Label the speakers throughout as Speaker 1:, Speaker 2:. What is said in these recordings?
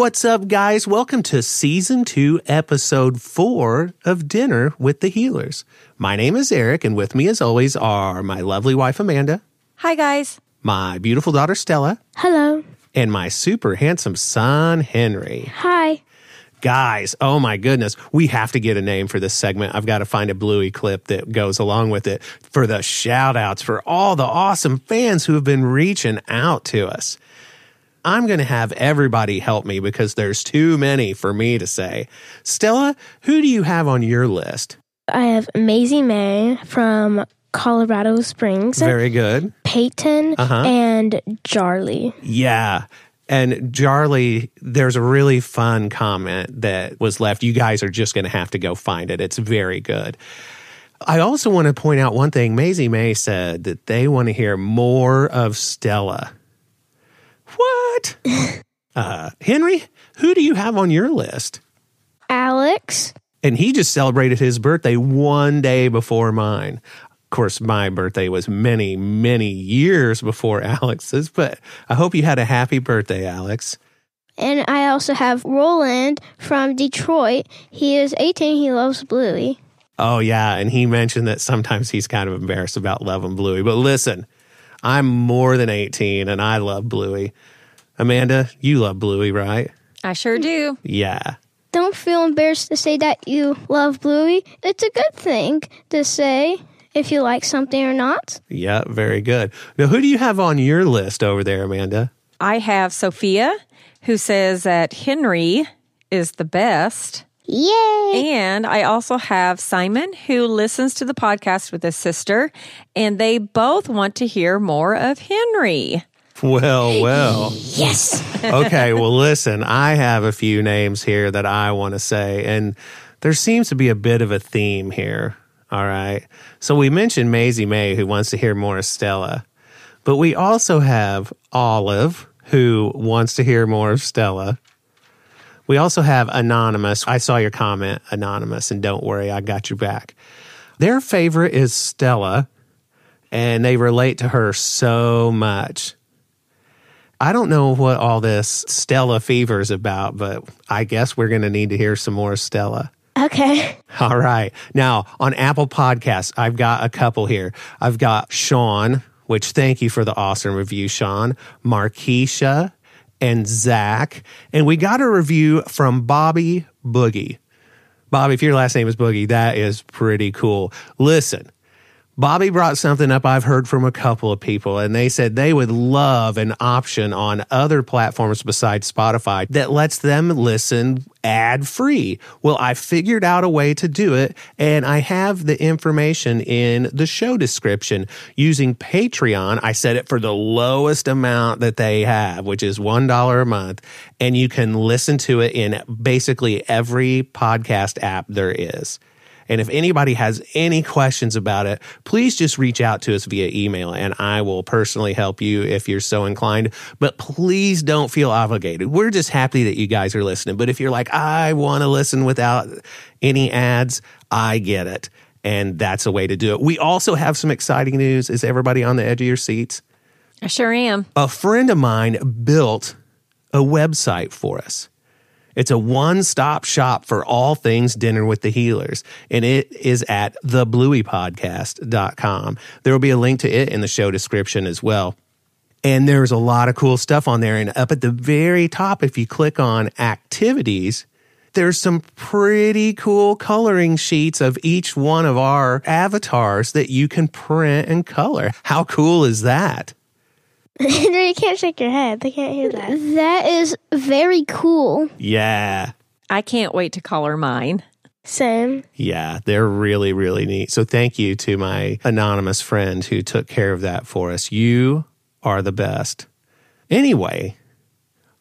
Speaker 1: What's up, guys? Welcome to season two, episode four of Dinner with the Heelers. My name is Eric, and with me, as always, are my lovely wife, Amanda,
Speaker 2: Hi, guys.
Speaker 1: my beautiful daughter, Stella,
Speaker 3: Hello.
Speaker 1: and my super handsome son, Henry.
Speaker 3: Hi.
Speaker 1: Guys, oh my goodness, we have to get a name for this segment. I've got to find a Bluey clip that goes along with it for the shout outs for all the awesome fans who have been reaching out to us. I'm going to have everybody help me because there's too many for me to say. Stella, who do you have on your list?
Speaker 4: I have Maisie May from Colorado Springs,
Speaker 1: Very good.
Speaker 4: Peyton,
Speaker 1: Uh-huh.
Speaker 4: and Charlie.
Speaker 1: Yeah. And Charlie, there's a really fun comment that was left. You guys are just going to have to go find it. It's very good. I also want to point out one thing. Maisie May said that they want to hear more of Stella. What? uh, Henry, who do you have on your list?
Speaker 4: Alex,
Speaker 1: And he just celebrated his birthday one day before mine. Of course, my birthday was many, many years before Alex's, but I hope you had a happy birthday, Alex.
Speaker 4: and I also have Roland from Detroit. He is 18. He loves Bluey.
Speaker 1: Oh, yeah. And he mentioned that sometimes he's kind of embarrassed about loving Bluey. But listen, I'm more than 18 and I love Bluey. Amanda, you love Bluey, right?
Speaker 2: I sure do.
Speaker 1: Yeah.
Speaker 4: Don't feel embarrassed to say that you love Bluey. It's a good thing to say if you like something or not.
Speaker 1: Yeah, very good. Now, who do you have on your list over there, Amanda?
Speaker 2: I have Sophia, who says that Henry is the best.
Speaker 4: Yay!
Speaker 2: And I also have Simon, who listens to the podcast with his sister, and they both want to hear more of Henry.
Speaker 1: Well, well.
Speaker 4: Yes.
Speaker 1: okay, well, listen, I have a few names here that I want to say, and there seems to be a bit of a theme here. All right. So we mentioned Maisie May, who wants to hear more of Stella, but we also have Olive, who wants to hear more of Stella. We also have Anonymous. I saw your comment, Anonymous, and don't worry, I got your back. Their favorite is Stella, and they relate to her so much. I don't know what all this Stella fever is about, but I guess we're going to need to hear some more Stella.
Speaker 4: Okay.
Speaker 1: All right. Now, on Apple Podcasts, I've got a couple here. I've got Sean, which thank you for the awesome review, Sean, Markeisha, and Zach. And we got a review from Bobby Boogie. Bobby, if your last name is Boogie, that is pretty cool. Listen, Bobby brought something up I've heard from a couple of people, and they said they would love an option on other platforms besides Spotify that lets them listen ad free. Well, I figured out a way to do it, and I have the information in the show description using Patreon. I set it for the lowest amount that they have, which is $1 a month, and you can listen to it in basically every podcast app there is. And if anybody has any questions about it, please just reach out to us via email and I will personally help you if you're so inclined. But please don't feel obligated. We're just happy that you guys are listening. But if you're like, I want to listen without any ads, I get it. And that's a way to do it. We also have some exciting news. Is everybody on the edge of your seats?
Speaker 2: I sure am.
Speaker 1: a friend of mine built a website for us. It's a one stop shop for all things dinner with the Heelers, and it is at theblueypodcast.com. There will be a link to it in the show description as well. And there's a lot of cool stuff on there. And up at the very top, if you click on activities, there's some pretty cool coloring sheets of each one of our avatars that you can print and color. How cool is that?
Speaker 5: Henry, you can't shake your head. They can't hear that.
Speaker 4: That is very cool.
Speaker 1: Yeah.
Speaker 2: I can't wait to color mine.
Speaker 5: Same.
Speaker 1: Yeah, they're really, really neat. So thank you to my anonymous friend who took care of that for us. You are the best. Anyway,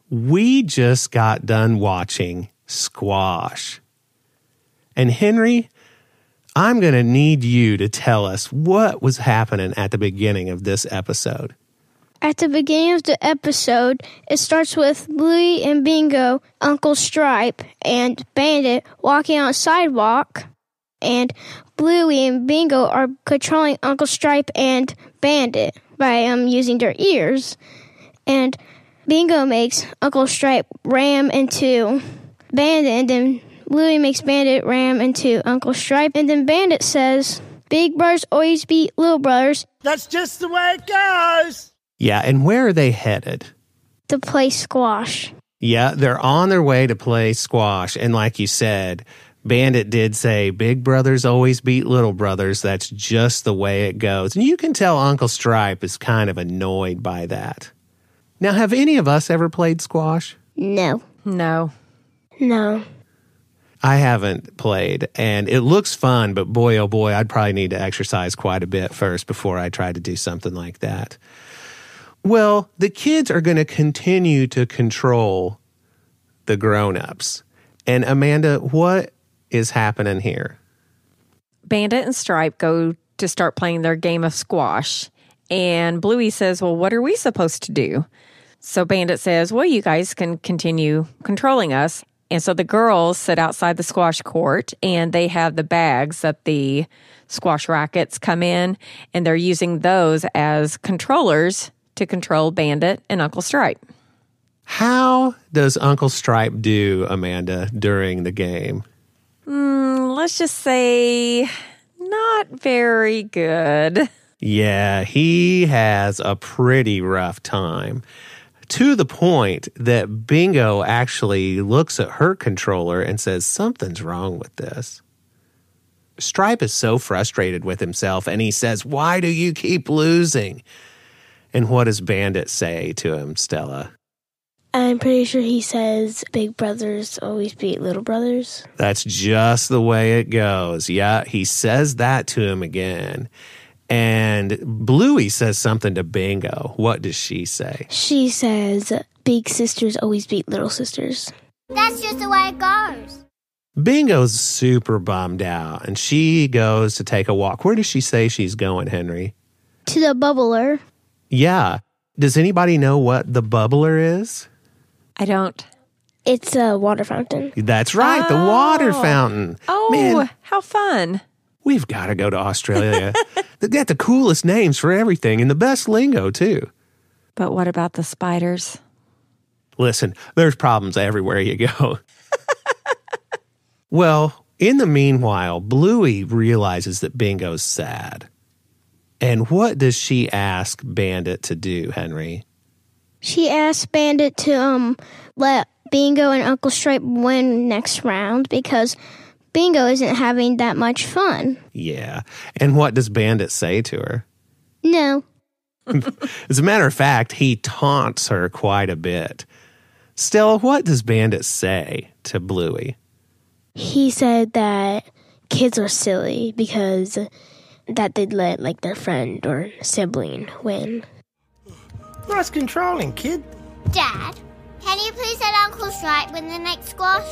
Speaker 1: we just got done watching Squash. And Henry, I'm going to need you to tell us what was happening at the beginning of this episode.
Speaker 4: At the beginning of the episode, it starts with Bluey and Bingo, Uncle Stripe, and Bandit walking on a sidewalk. And Bluey and Bingo are controlling Uncle Stripe and Bandit by um, using their ears. And Bingo makes Uncle Stripe ram into Bandit, and then Bluey makes Bandit ram into Uncle Stripe. And then Bandit says, Big brothers always beat little brothers
Speaker 6: That's just the way it goes.
Speaker 1: Yeah, and where are they headed?
Speaker 4: to play squash.
Speaker 1: Yeah, they're on their way to play squash. And like you said, Bandit did say big brothers always beat little brothers. That's just the way it goes. And you can tell Uncle Stripe is kind of annoyed by that. Now, have any of us ever played squash?
Speaker 4: No.
Speaker 2: No.
Speaker 5: No.
Speaker 1: I haven't played, and it looks fun, but boy, oh boy, I'd probably need to exercise quite a bit first before I try to do something like that. Well, the kids are going to continue to control the grown ups. And Amanda, what is happening here?
Speaker 2: Bandit and Stripe go to start playing their game of squash. And Bluey says, Well, what are we supposed to do? So Bandit says, Well, you guys can continue controlling us. And so the girls sit outside the squash court and they have the bags that the squash rackets come in, and they're using those as controllers to control Bandit and Uncle Stripe.
Speaker 1: How does Uncle Stripe do, Amanda, during the game?
Speaker 2: Mm, let's just say, not very good.
Speaker 1: Yeah, he has a pretty rough time. To the point that Bingo actually looks at her controller and says, Something's wrong with this. Stripe is so frustrated with himself and he says, Why do you keep losing? And what does Bandit say to him, Stella?
Speaker 5: I'm pretty sure he says big brothers always beat little brothers.
Speaker 1: That's just the way it goes. Yeah, he says that to him again. And Bluey says something to Bingo. What does she say?
Speaker 5: She says big sisters always beat little sisters.
Speaker 3: That's just the way it goes.
Speaker 1: Bingo's super bummed out and she goes to take a walk. Where does she say she's going, Henry?
Speaker 4: To the bubbler.
Speaker 1: Yeah. Does anybody know what the bubbler is?
Speaker 2: I don't.
Speaker 5: It's a water fountain.
Speaker 1: That's right, the water
Speaker 2: Oh.
Speaker 1: fountain.
Speaker 2: Oh,
Speaker 1: Man,
Speaker 2: how fun.
Speaker 1: we've got to go to Australia. They've got the coolest names for everything and the best lingo, too.
Speaker 2: But what about the spiders?
Speaker 1: Listen, there's problems everywhere you go. well, in the meanwhile, Bluey realizes that Bingo's sad. And what does she ask Bandit to do, Henry?
Speaker 4: She asks Bandit to um let Bingo and Uncle Stripe win next round because Bingo isn't having that much fun.
Speaker 1: Yeah. And what does Bandit say to her?
Speaker 4: No.
Speaker 1: As a matter of fact, he taunts her quite a bit. Stella, what does Bandit say to Bluey?
Speaker 5: He said that kids are silly because that they'd let like their friend or sibling win.
Speaker 6: Nice controlling, kid.
Speaker 3: Dad, can you please let Uncle Stripe win the next squash?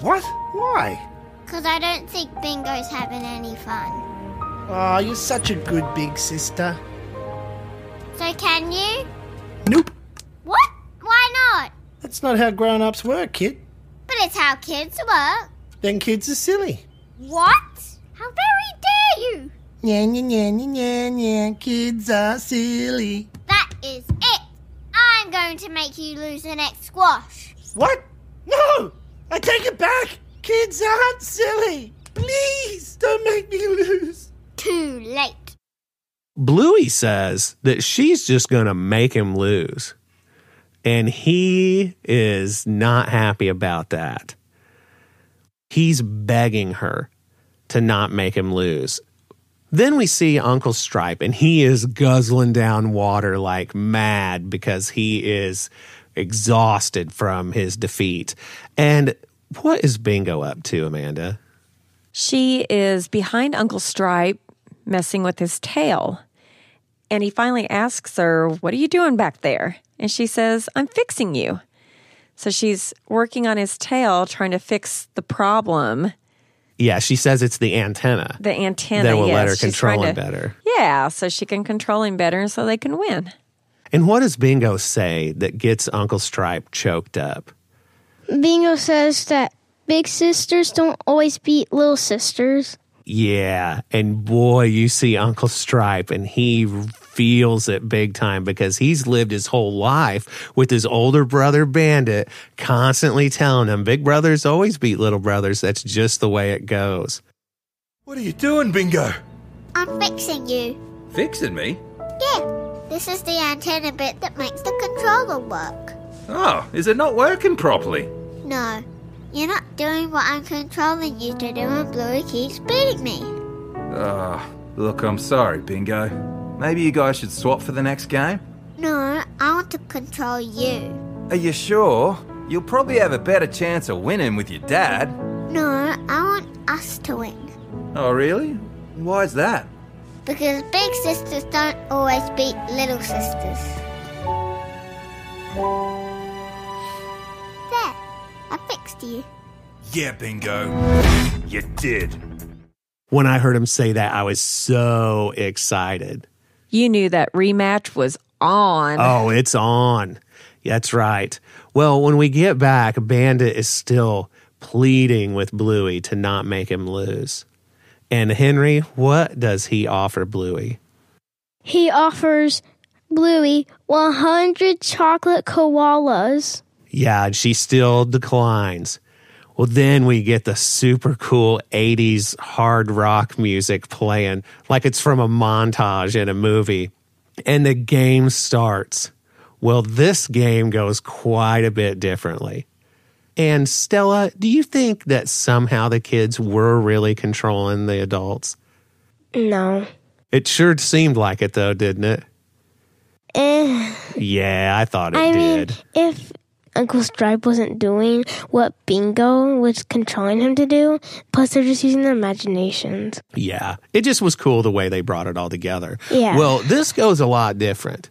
Speaker 6: What? Why?
Speaker 3: Because I don't think Bingo's having any fun.
Speaker 6: Oh, you're such a good big sister.
Speaker 3: So can you?
Speaker 6: Nope.
Speaker 3: What? Why not?
Speaker 6: That's not how grown ups work, kid.
Speaker 3: But it's how kids work.
Speaker 6: Then kids are silly.
Speaker 3: What? How very dare you?
Speaker 6: Yeah, yeah, yeah, yeah, yeah, yeah. Kids are silly.
Speaker 3: That is it. I'm going to make you lose the next squash.
Speaker 6: What? No! I take it back! Kids aren't silly! Please don't make me lose!
Speaker 3: Too late.
Speaker 1: Bluey says that she's just going to make him lose. And he is not happy about that. He's begging her to not make him lose. Then we see Uncle Stripe, and he is guzzling down water like mad because he is exhausted from his defeat. And what is Bingo up to, Amanda?
Speaker 2: She is behind Uncle Stripe, messing with his tail. And he finally asks her, What are you doing back there? And she says, I'm fixing you. So she's working on his tail, trying to fix the problem.
Speaker 1: Yeah, she says it's the antenna
Speaker 2: The antenna.
Speaker 1: that will
Speaker 2: yes,
Speaker 1: let her control him
Speaker 2: to-
Speaker 1: better.
Speaker 2: Yeah, so she can control him better and so they can win.
Speaker 1: And what does Bingo say that gets Uncle Stripe choked up?
Speaker 4: Bingo says that big sisters don't always beat little sisters.
Speaker 1: Yeah, and boy, you see Uncle Stripe, and he feels it big time because he's lived his whole life with his older brother Bandit, constantly telling him, Big brothers always beat little brothers. That's just the way it goes.
Speaker 7: What are you doing, Bingo?
Speaker 3: I'm fixing you.
Speaker 7: Fixing me?
Speaker 3: Yeah, this is the antenna bit that makes the controller work.
Speaker 7: Oh, is it not working properly?
Speaker 3: No, you're not doing what I'm controlling you to do and Bluey keeps beating me.
Speaker 7: Ah, look, I'm sorry, Bingo. Maybe you guys should swap for the next game?
Speaker 3: No, I want to control you.
Speaker 7: Are you sure? You'll probably have a better chance of winning with your dad.
Speaker 3: No, I want us to win.
Speaker 7: Oh, really? Why's that?
Speaker 3: Because big sisters don't always beat little sisters. There, I fixed you.
Speaker 7: Yeah, Bingo. You did.
Speaker 1: When I heard him say that, I was so excited.
Speaker 2: You knew that rematch was on.
Speaker 1: Oh, it's on. That's right. Well, when we get back, Bandit is still pleading with Bluey to not make him lose. And Henry, what does he offer Bluey?
Speaker 4: He offers Bluey 100 chocolate koalas.
Speaker 1: Yeah, and she still declines. Well, then we get the super cool 80s hard rock music playing like it's from a montage in a movie. And the game starts. Well, this game goes quite a bit differently. And Stella, do you think that somehow the kids were really controlling the adults?
Speaker 5: No.
Speaker 1: It sure seemed like it, though, didn't it?
Speaker 5: Eh.
Speaker 1: Yeah, I thought it
Speaker 5: I mean,
Speaker 1: did.
Speaker 5: if Uncle Stripe wasn't doing what Bingo was controlling him to do, plus they're just using their imaginations.
Speaker 1: Yeah, it just was cool the way they brought it all together.
Speaker 5: Yeah.
Speaker 1: Well, this goes a lot different.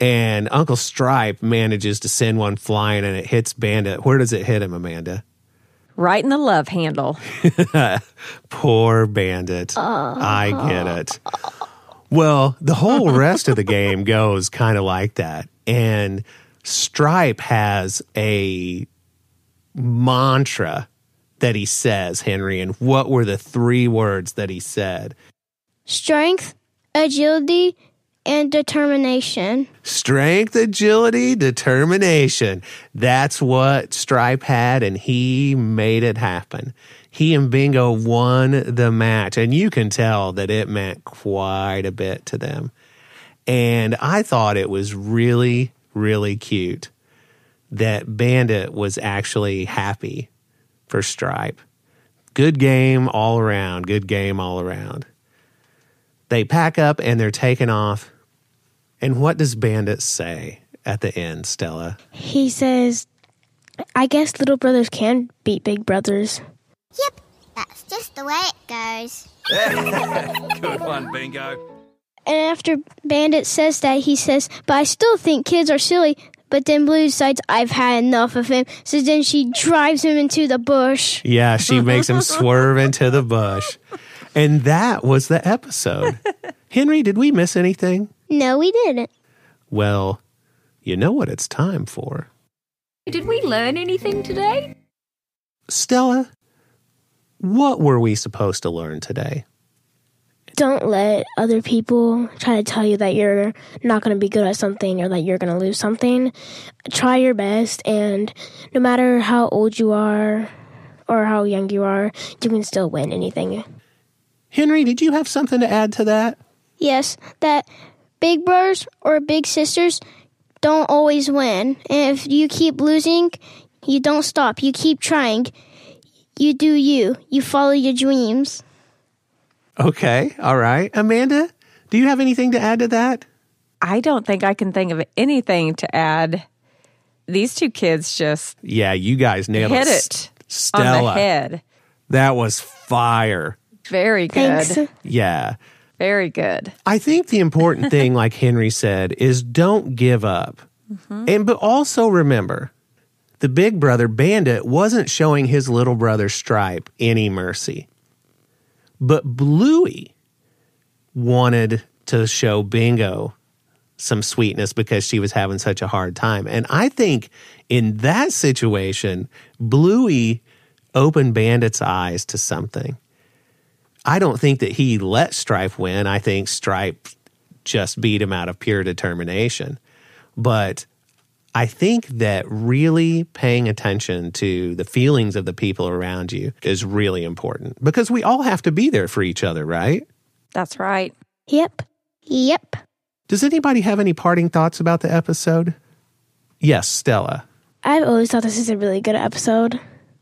Speaker 1: And Uncle Stripe manages to send one flying and it hits Bandit. Where does it hit him, Amanda?
Speaker 2: Right in the love handle.
Speaker 1: Poor Bandit. I get it. Well, the whole rest of the game goes kind of like that. And Stripe has a mantra that he says, Henry. And what were the three words that he said?
Speaker 4: Strength, agility, and determination.
Speaker 1: Strength, agility, determination. That's what Stripe had, and he made it happen. He and Bingo won the match, and you can tell that it meant quite a bit to them. And I thought it was really, really cute that Bandit was actually happy for Stripe. Good game all around. Good game all around. They pack up and they're taking off. And what does Bandit say at the end, Stella?
Speaker 5: He says, I guess little brothers can beat big brothers.
Speaker 3: Yep, that's just the way it goes.
Speaker 7: Good one, Bingo.
Speaker 4: And after Bandit says that, he says, But I still think kids are silly. But then Blue decides, I've had enough of him. So then she drives him into the bush.
Speaker 1: Yeah, she makes him swerve into the bush. And that was the episode. Henry, did we miss anything?
Speaker 4: No, we didn't.
Speaker 1: Well, you know what it's time for.
Speaker 8: Did we learn anything today?
Speaker 1: Stella, what were we supposed to learn today?
Speaker 5: Don't let other people try to tell you that you're not going to be good at something or that you're going to lose something. Try your best, and no matter how old you are or how young you are, you can still win anything.
Speaker 1: Henry, did you have something to add to that?
Speaker 4: Yes, that big brothers or big sisters don't always win. And if you keep losing, you don't stop. You keep trying. You do you. You follow your dreams.
Speaker 1: Okay. All right. Amanda, do you have anything to add to that?
Speaker 2: I don't think I can think of anything to add. These two kids just
Speaker 1: Yeah, you guys nailed
Speaker 2: hit
Speaker 1: it.
Speaker 2: it
Speaker 1: Stella.
Speaker 2: on the head.
Speaker 1: That was fire.
Speaker 2: Very good.
Speaker 4: Thanks.
Speaker 1: Yeah.
Speaker 2: Very good.
Speaker 1: I think the important thing, like Henry said, is don't give up. Mm-hmm. And but also remember, the big brother bandit wasn't showing his little brother Stripe any mercy. But Bluey wanted to show Bingo some sweetness because she was having such a hard time. And I think in that situation, Bluey opened Bandit's eyes to something. I don't think that he let Stripe win. I think Stripe just beat him out of pure determination. But I think that really paying attention to the feelings of the people around you is really important because we all have to be there for each other, right?
Speaker 2: That's right.
Speaker 4: Yep. Yep.
Speaker 1: Does anybody have any parting thoughts about the episode? Yes, Stella.
Speaker 5: I've always thought this is a really good episode.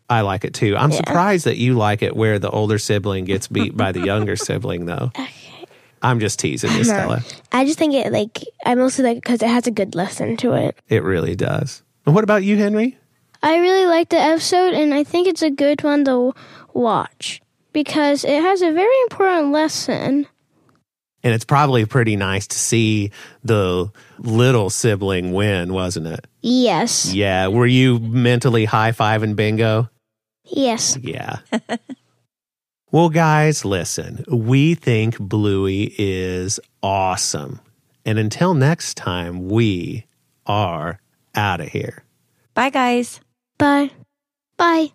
Speaker 1: I like it too. I'm surprised that you like it where the older sibling gets beat by the younger sibling, though. I'm just teasing you, Stella.
Speaker 5: I just think it like I mostly like because it has a good lesson to it.
Speaker 1: It really does. And what about you, Henry?
Speaker 4: I really like the episode, and I think it's a good one to watch because it has a very important lesson.
Speaker 1: And it's probably pretty nice to see the little sibling win, wasn't it?
Speaker 4: Yes.
Speaker 1: Yeah. Were you mentally high fiving bingo?
Speaker 4: Yes.
Speaker 1: Yeah. well, guys, listen, we think Bluey is awesome. And until next time, we are out of here.
Speaker 2: Bye, guys.
Speaker 4: Bye. Bye.